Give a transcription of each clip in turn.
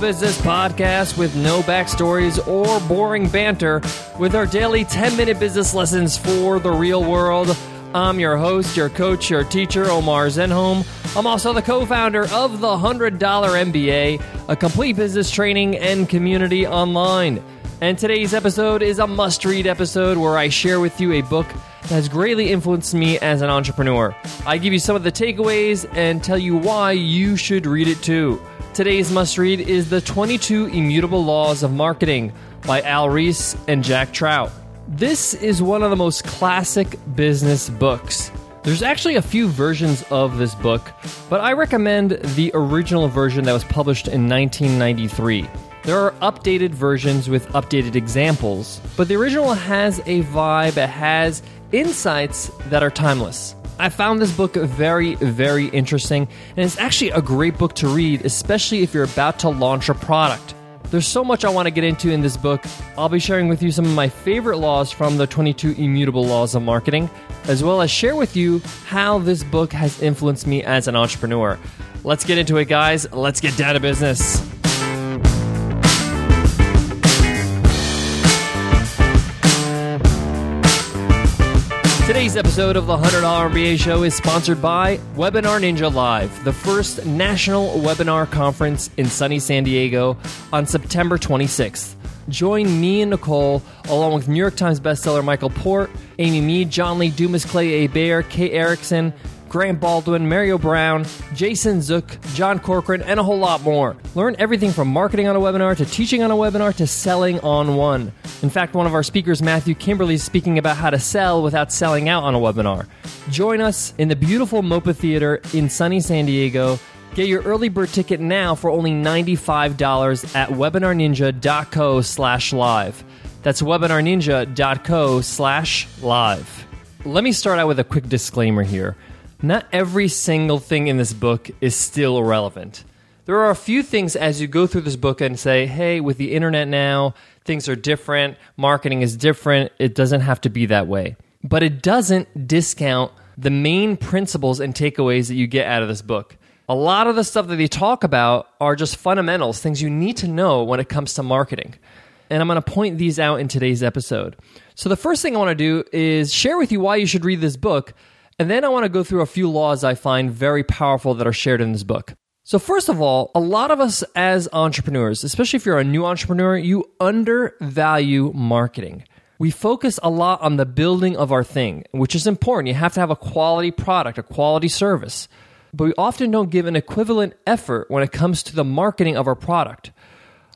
Business podcast with no backstories or boring banter, with our daily 10 minute business lessons for the real world. I'm your host, your coach, your teacher, Omar Zenhom. I'm also the co founder of the $100 MBA, a complete business training and community online. And today's episode is a must read episode where I share with you a book that has greatly influenced me as an entrepreneur. I give you some of the takeaways and tell you why you should read it too. Today's must read is The 22 Immutable Laws of Marketing by Al Ries and Jack Trout. This is one of the most classic business books. There's actually a few versions of this book, but I recommend the original version that was published in 1993. There are updated versions with updated examples, but the original has a vibe, it has insights that are timeless. I found this book very, very interesting, and it's actually a great book to read, especially if you're about to launch a product. There's so much I want to get into in this book. I'll be sharing with you some of my favorite laws from the 22 Immutable Laws of Marketing, as well as share with you how this book has influenced me as an entrepreneur. Let's get into it, guys. Let's get down to business. Today's episode of the $100 MBA Show is sponsored by Webinar Ninja Live, the first national webinar conference in sunny San Diego on September 26th. Join me and Nicole, along with New York Times bestseller Michael Port, Amy Mead, John Lee, Dumas Clay, Hebert, Kay Erickson, Grant Baldwin, Mario Brown, Jason Zook, John Corcoran, and a whole lot more. Learn everything from marketing on a webinar to teaching on a webinar to selling on one. In fact, one of our speakers, Matthew Kimberley, is speaking about how to sell without selling out on a webinar. Join us in the beautiful MOPA Theater in sunny San Diego. Get your early bird ticket now for only $95 at webinarninja.co slash live. That's webinarninja.co slash live. Let me start out with a quick disclaimer here. Not every single thing in this book is still relevant. There are a few things as you go through this book and say, hey, with the internet now, things are different, marketing is different, it doesn't have to be that way. But it doesn't discount the main principles and takeaways that you get out of this book. A lot of the stuff that they talk about are just fundamentals, things you need to know when it comes to marketing. And I'm going to point these out in today's episode. So, the first thing I want to do is share with you why you should read this book and then I want to go through a few laws I find very powerful that are shared in this book. So, first of all, a lot of us as entrepreneurs, especially if you're a new entrepreneur, you undervalue marketing. We focus a lot on the building of our thing, which is important. You have to have a quality product, a quality service. But we often don't give an equivalent effort when it comes to the marketing of our product.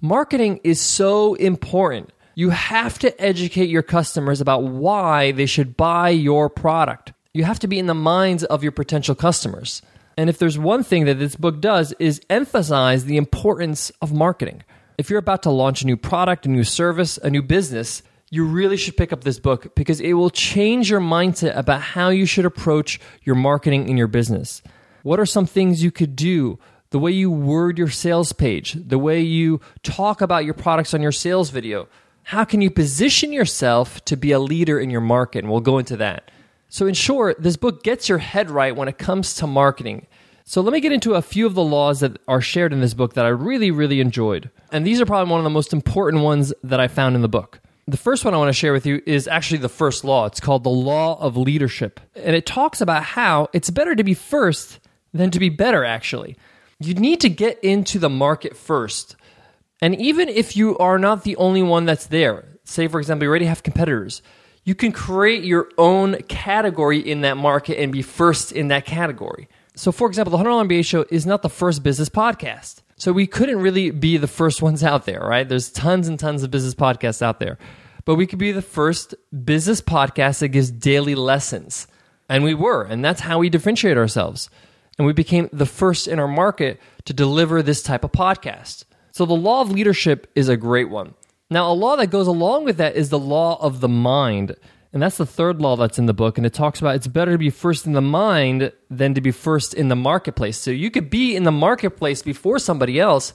Marketing is so important. You have to educate your customers about why they should buy your product you have to be in the minds of your potential customers. And if there's one thing that this book does is emphasize the importance of marketing. If you're about to launch a new product, a new service, a new business, you really should pick up this book because it will change your mindset about how you should approach your marketing in your business. What are some things you could do? The way you word your sales page, the way you talk about your products on your sales video. How can you position yourself to be a leader in your market? And we'll go into that. So, in short, this book gets your head right when it comes to marketing. So, let me get into a few of the laws that are shared in this book that I really, really enjoyed. And these are probably one of the most important ones that I found in the book. The first one I want to share with you is actually the first law. It's called the law of leadership. And it talks about how it's better to be first than to be better, actually. You need to get into the market first. And even if you are not the only one that's there, say, for example, you already have competitors, you can create your own category in that market and be first in that category. So, for example, the $100 MBA show is not the first business podcast. So, we couldn't really be the first ones out there, right? There's tons and tons of business podcasts out there. But we could be the first business podcast that gives daily lessons. And we were. And that's how we differentiate ourselves. And we became the first in our market to deliver this type of podcast. So, the law of leadership is a great one. Now, a law that goes along with that is the law of the mind. And that's the third law that's in the book. And it talks about it's better to be first in the mind than to be first in the marketplace. So you could be in the marketplace before somebody else,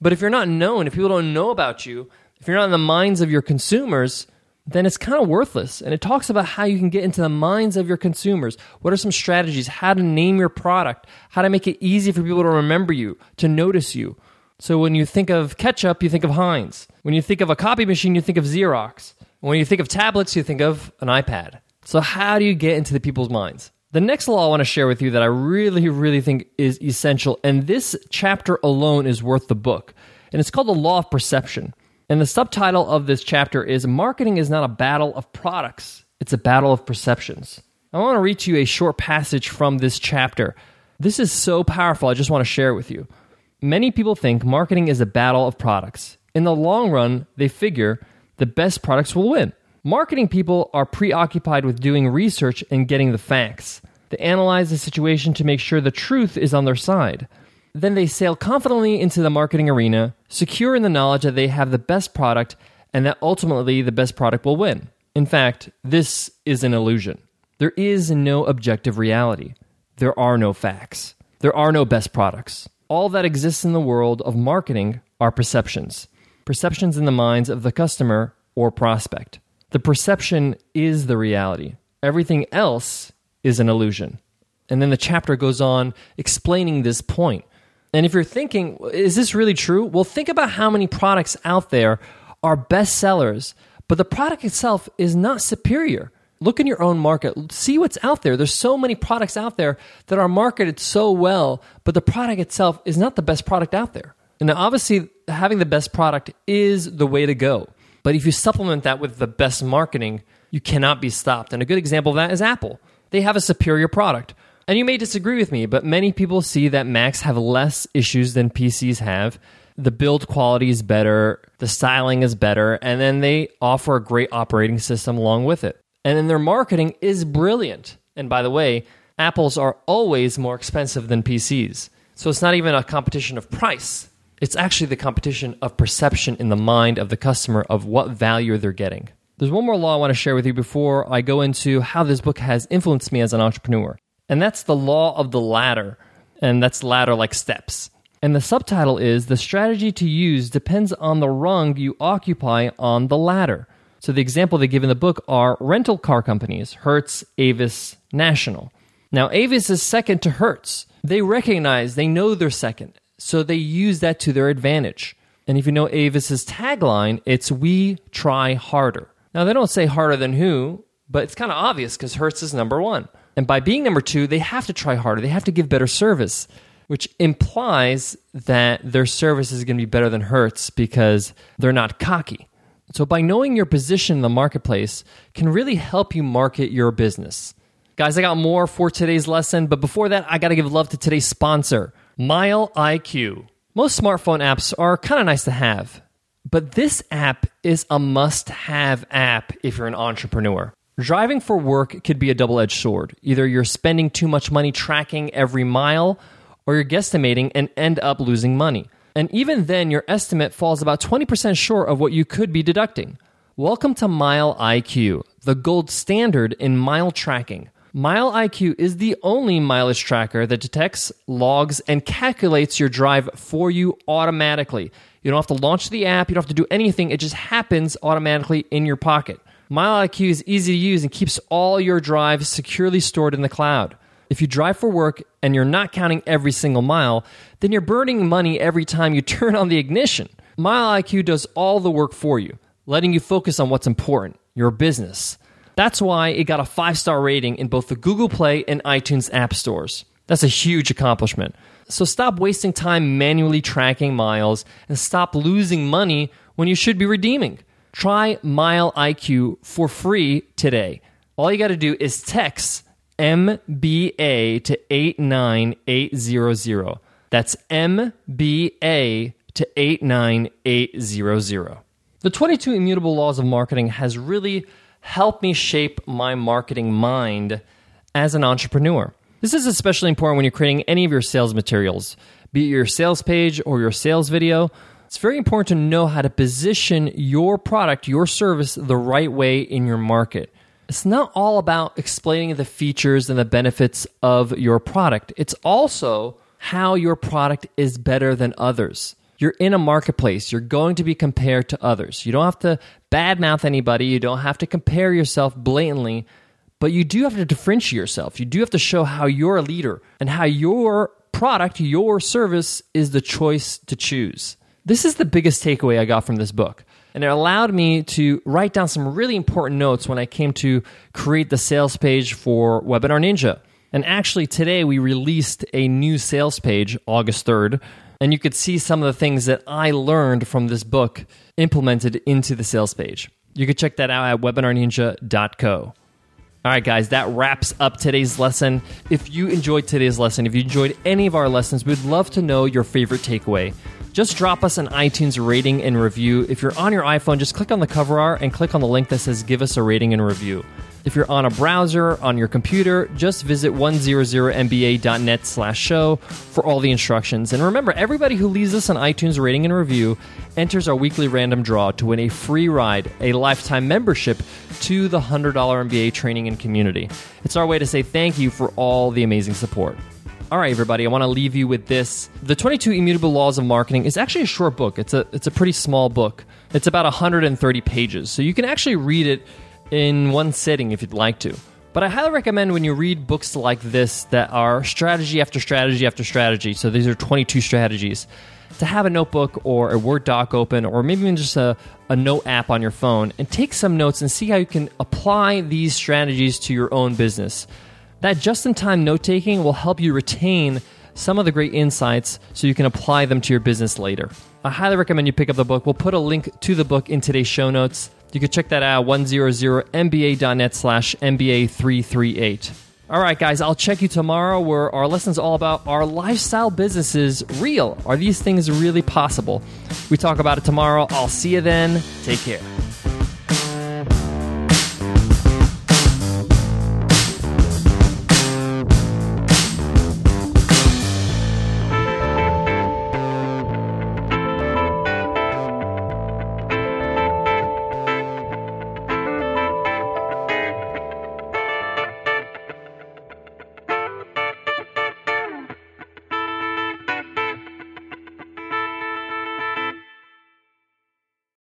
but if you're not known, if people don't know about you, if you're not in the minds of your consumers, then it's kind of worthless. And it talks about how you can get into the minds of your consumers. What are some strategies? How to name your product, how to make it easy for people to remember you, to notice you. So when you think of ketchup, you think of Heinz. When you think of a copy machine, you think of Xerox. When you think of tablets, you think of an iPad. So how do you get into the people's minds? The next law I want to share with you that I really, really think is essential, and this chapter alone is worth the book, and it's called the Law of Perception. And the subtitle of this chapter is Marketing is not a battle of products, it's a battle of perceptions. I want to read to you a short passage from this chapter. This is so powerful, I just want to share it with you. Many people think marketing is a battle of products. In the long run, they figure the best products will win. Marketing people are preoccupied with doing research and getting the facts. They analyze the situation to make sure the truth is on their side. Then they sail confidently into the marketing arena, secure in the knowledge that they have the best product and that ultimately the best product will win. In fact, this is an illusion. There is no objective reality. There are no facts. There are no best products. All that exists in the world of marketing are perceptions. Perceptions in the minds of the customer or prospect. The perception is the reality. Everything else is an illusion. And then the chapter goes on explaining this point. And if you're thinking, is this really true? Well, think about how many products out there are bestsellers, but the product itself is not superior look in your own market. See what's out there. There's so many products out there that are marketed so well but the product itself is not the best product out there. And now obviously having the best product is the way to go. But if you supplement that with the best marketing you cannot be stopped. And a good example of that is apple. They have a superior product. And you may disagree with me but many people see that macs have less issues than pcs have. The build quality is better, the styling is better, and then they offer a great operating system along with it and then their marketing is brilliant. And by the way, Apples are always more expensive than PCs. So it's not even a competition of price. It's actually the competition of perception in the mind of the customer of what value they're getting. There's one more law I want to share with you before I go into how this book has influenced me as an entrepreneur. And that's the law of the ladder. And that's ladder like steps. And the subtitle is The strategy to use depends on the rung you occupy on the ladder. So the example they give in the book are rental car companies, Hertz, Avis, National. Now, Avis is second to Hertz. They recognize, they know they're second, so they use that to their advantage. And if you know Avis's tagline, it's we try harder. Now, they don't say harder than who, but it's kind of obvious because Hertz is number one. And by being number two, they have to try harder. They have to give better service, which implies that their service is going to be better than Hertz because they're not cocky. So, by knowing your position in the marketplace can really help you market your business. Guys, I got more for today's lesson, but before that, I got to give love to today's sponsor, Mile IQ. Most smartphone apps are kind of nice to have, but this app is a must have app if you're an entrepreneur. Driving for work could be a double edged sword. Either you're spending too much money tracking every mile, or you're guesstimating and end up losing money. And even then, your estimate falls about 20% short of what you could be deducting. Welcome to Mile IQ, the gold standard in mile tracking. Mile IQ is the only mileage tracker that detects, logs, and calculates your drive for you automatically. You don't have to launch the app, you don't have to do anything, it just happens automatically in your pocket. Mile IQ is easy to use and keeps all your drives securely stored in the cloud. If you drive for work and you're not counting every single mile, then you're burning money every time you turn on the ignition. Mile IQ does all the work for you, letting you focus on what's important, your business. That's why it got a five star rating in both the Google Play and iTunes app stores. That's a huge accomplishment. So stop wasting time manually tracking miles and stop losing money when you should be redeeming. Try Mile IQ for free today. All you got to do is text MBA to 89800. That's MBA to 89800. The 22 Immutable Laws of Marketing has really helped me shape my marketing mind as an entrepreneur. This is especially important when you're creating any of your sales materials, be it your sales page or your sales video. It's very important to know how to position your product, your service, the right way in your market it's not all about explaining the features and the benefits of your product. It's also how your product is better than others. You're in a marketplace, you're going to be compared to others. You don't have to badmouth anybody, you don't have to compare yourself blatantly, but you do have to differentiate yourself. You do have to show how you're a leader and how your product, your service, is the choice to choose. This is the biggest takeaway I got from this book. And it allowed me to write down some really important notes when I came to create the sales page for Webinar Ninja. And actually, today we released a new sales page, August 3rd, and you could see some of the things that I learned from this book implemented into the sales page. You can check that out at webinarninja.co. All right, guys, that wraps up today's lesson. If you enjoyed today's lesson, if you enjoyed any of our lessons, we'd love to know your favorite takeaway. Just drop us an iTunes rating and review. If you're on your iPhone, just click on the cover art and click on the link that says give us a rating and review. If you're on a browser, on your computer, just visit 100mba.net slash show for all the instructions. And remember, everybody who leaves us an iTunes rating and review enters our weekly random draw to win a free ride, a lifetime membership to the $100 MBA training and community. It's our way to say thank you for all the amazing support. All right, everybody, I want to leave you with this. The 22 Immutable Laws of Marketing is actually a short book. It's a, it's a pretty small book. It's about 130 pages. So you can actually read it in one sitting if you'd like to. But I highly recommend when you read books like this that are strategy after strategy after strategy. So these are 22 strategies. To have a notebook or a Word doc open, or maybe even just a, a note app on your phone, and take some notes and see how you can apply these strategies to your own business. That just in time note taking will help you retain some of the great insights so you can apply them to your business later. I highly recommend you pick up the book. We'll put a link to the book in today's show notes. You can check that out 100mba.net slash MBA338. All right, guys, I'll check you tomorrow where our lesson's all about are lifestyle businesses real? Are these things really possible? We talk about it tomorrow. I'll see you then. Take care.